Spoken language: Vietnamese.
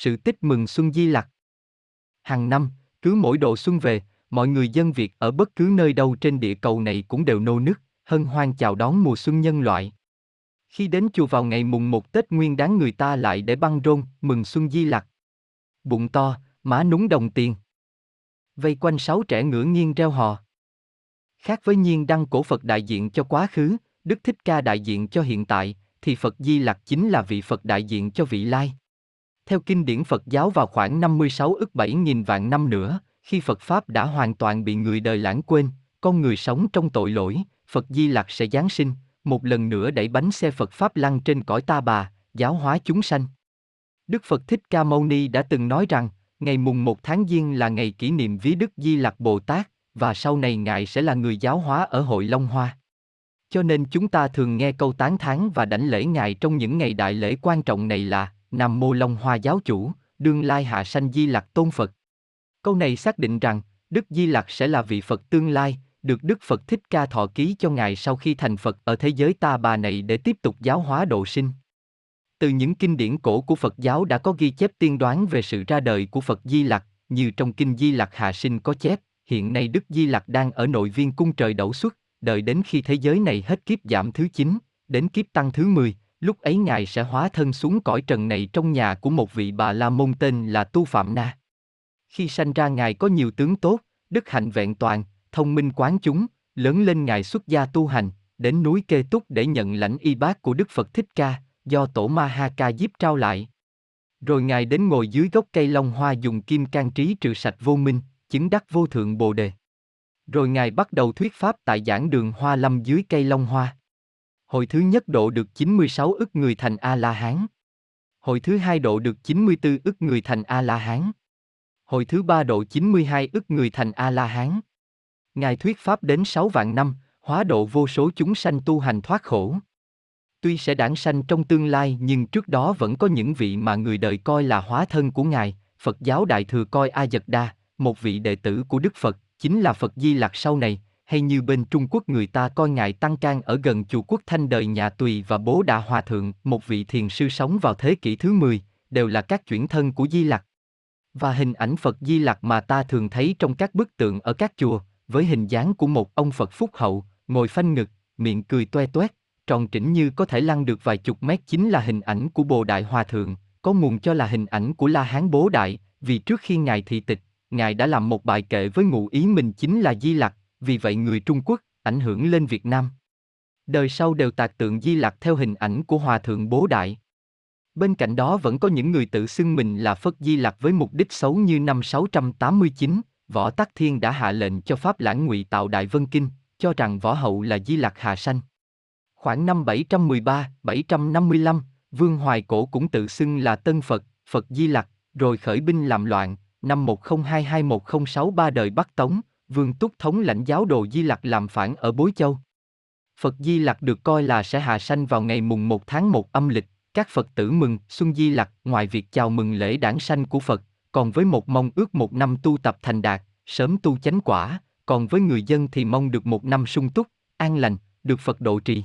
sự tích mừng xuân Di Lặc. Hàng năm, cứ mỗi độ xuân về, mọi người dân Việt ở bất cứ nơi đâu trên địa cầu này cũng đều nô nức, hân hoan chào đón mùa xuân nhân loại. Khi đến chùa vào ngày mùng một Tết Nguyên đáng người ta lại để băng rôn, mừng xuân Di Lặc. Bụng to, má núng đồng tiền. Vây quanh sáu trẻ ngửa nghiêng reo hò. Khác với nhiên đăng cổ Phật đại diện cho quá khứ, Đức Thích Ca đại diện cho hiện tại, thì Phật Di Lặc chính là vị Phật đại diện cho vị lai. Theo kinh điển Phật giáo vào khoảng 56 ức 7 nghìn vạn năm nữa, khi Phật Pháp đã hoàn toàn bị người đời lãng quên, con người sống trong tội lỗi, Phật Di Lặc sẽ giáng sinh, một lần nữa đẩy bánh xe Phật Pháp lăn trên cõi ta bà, giáo hóa chúng sanh. Đức Phật Thích Ca Mâu Ni đã từng nói rằng, ngày mùng 1 tháng Giêng là ngày kỷ niệm ví Đức Di Lặc Bồ Tát, và sau này Ngài sẽ là người giáo hóa ở hội Long Hoa. Cho nên chúng ta thường nghe câu tán thán và đảnh lễ Ngài trong những ngày đại lễ quan trọng này là Nam Mô Long Hoa Giáo Chủ, đương lai hạ sanh Di Lặc Tôn Phật. Câu này xác định rằng, Đức Di Lặc sẽ là vị Phật tương lai, được Đức Phật Thích Ca thọ ký cho Ngài sau khi thành Phật ở thế giới ta bà này để tiếp tục giáo hóa độ sinh. Từ những kinh điển cổ của Phật giáo đã có ghi chép tiên đoán về sự ra đời của Phật Di Lặc, như trong kinh Di Lặc Hạ Sinh có chép, hiện nay Đức Di Lặc đang ở nội viên cung trời đậu xuất, đợi đến khi thế giới này hết kiếp giảm thứ 9, đến kiếp tăng thứ 10, lúc ấy Ngài sẽ hóa thân xuống cõi trần này trong nhà của một vị bà La Môn tên là Tu Phạm Na. Khi sanh ra Ngài có nhiều tướng tốt, đức hạnh vẹn toàn, thông minh quán chúng, lớn lên Ngài xuất gia tu hành, đến núi Kê Túc để nhận lãnh y bát của Đức Phật Thích Ca, do tổ Ma Ha Ca Diếp trao lại. Rồi Ngài đến ngồi dưới gốc cây long hoa dùng kim can trí trừ sạch vô minh, chứng đắc vô thượng bồ đề. Rồi Ngài bắt đầu thuyết pháp tại giảng đường Hoa Lâm dưới cây long hoa. Hồi thứ nhất độ được 96 ức người thành A-la-hán. Hồi thứ hai độ được 94 ức người thành A-la-hán. Hồi thứ ba độ 92 ức người thành A-la-hán. Ngài thuyết pháp đến 6 vạn năm, hóa độ vô số chúng sanh tu hành thoát khổ. Tuy sẽ đản sanh trong tương lai nhưng trước đó vẫn có những vị mà người đời coi là hóa thân của Ngài, Phật giáo Đại Thừa coi A Dật Đa, một vị đệ tử của Đức Phật, chính là Phật Di Lặc sau này, hay như bên Trung Quốc người ta coi Ngài Tăng Can ở gần chùa Quốc Thanh đời nhà Tùy và Bố Đà Hòa Thượng, một vị thiền sư sống vào thế kỷ thứ 10, đều là các chuyển thân của Di Lặc. Và hình ảnh Phật Di Lặc mà ta thường thấy trong các bức tượng ở các chùa, với hình dáng của một ông Phật phúc hậu, ngồi phanh ngực, miệng cười toe toét, tròn trĩnh như có thể lăn được vài chục mét chính là hình ảnh của Bồ Đại Hòa Thượng, có nguồn cho là hình ảnh của La Hán Bố Đại, vì trước khi Ngài thị tịch, Ngài đã làm một bài kệ với ngụ ý mình chính là Di Lặc, vì vậy người Trung Quốc ảnh hưởng lên Việt Nam. Đời sau đều tạc tượng Di Lặc theo hình ảnh của Hòa Thượng Bố Đại. Bên cạnh đó vẫn có những người tự xưng mình là Phất Di Lặc với mục đích xấu như năm 689, Võ Tắc Thiên đã hạ lệnh cho Pháp Lãng Ngụy tạo Đại Vân Kinh, cho rằng Võ Hậu là Di Lặc Hà Sanh. Khoảng năm 713-755, Vương Hoài Cổ cũng tự xưng là Tân Phật, Phật Di Lặc, rồi khởi binh làm loạn, năm 1022-1063 đời Bắc Tống, Vương Túc thống lãnh giáo đồ Di Lặc làm phản ở Bối Châu. Phật Di Lặc được coi là sẽ hạ sanh vào ngày mùng 1 tháng 1 âm lịch, các Phật tử mừng Xuân Di Lặc ngoài việc chào mừng lễ đản sanh của Phật, còn với một mong ước một năm tu tập thành đạt, sớm tu chánh quả, còn với người dân thì mong được một năm sung túc, an lành, được Phật độ trì.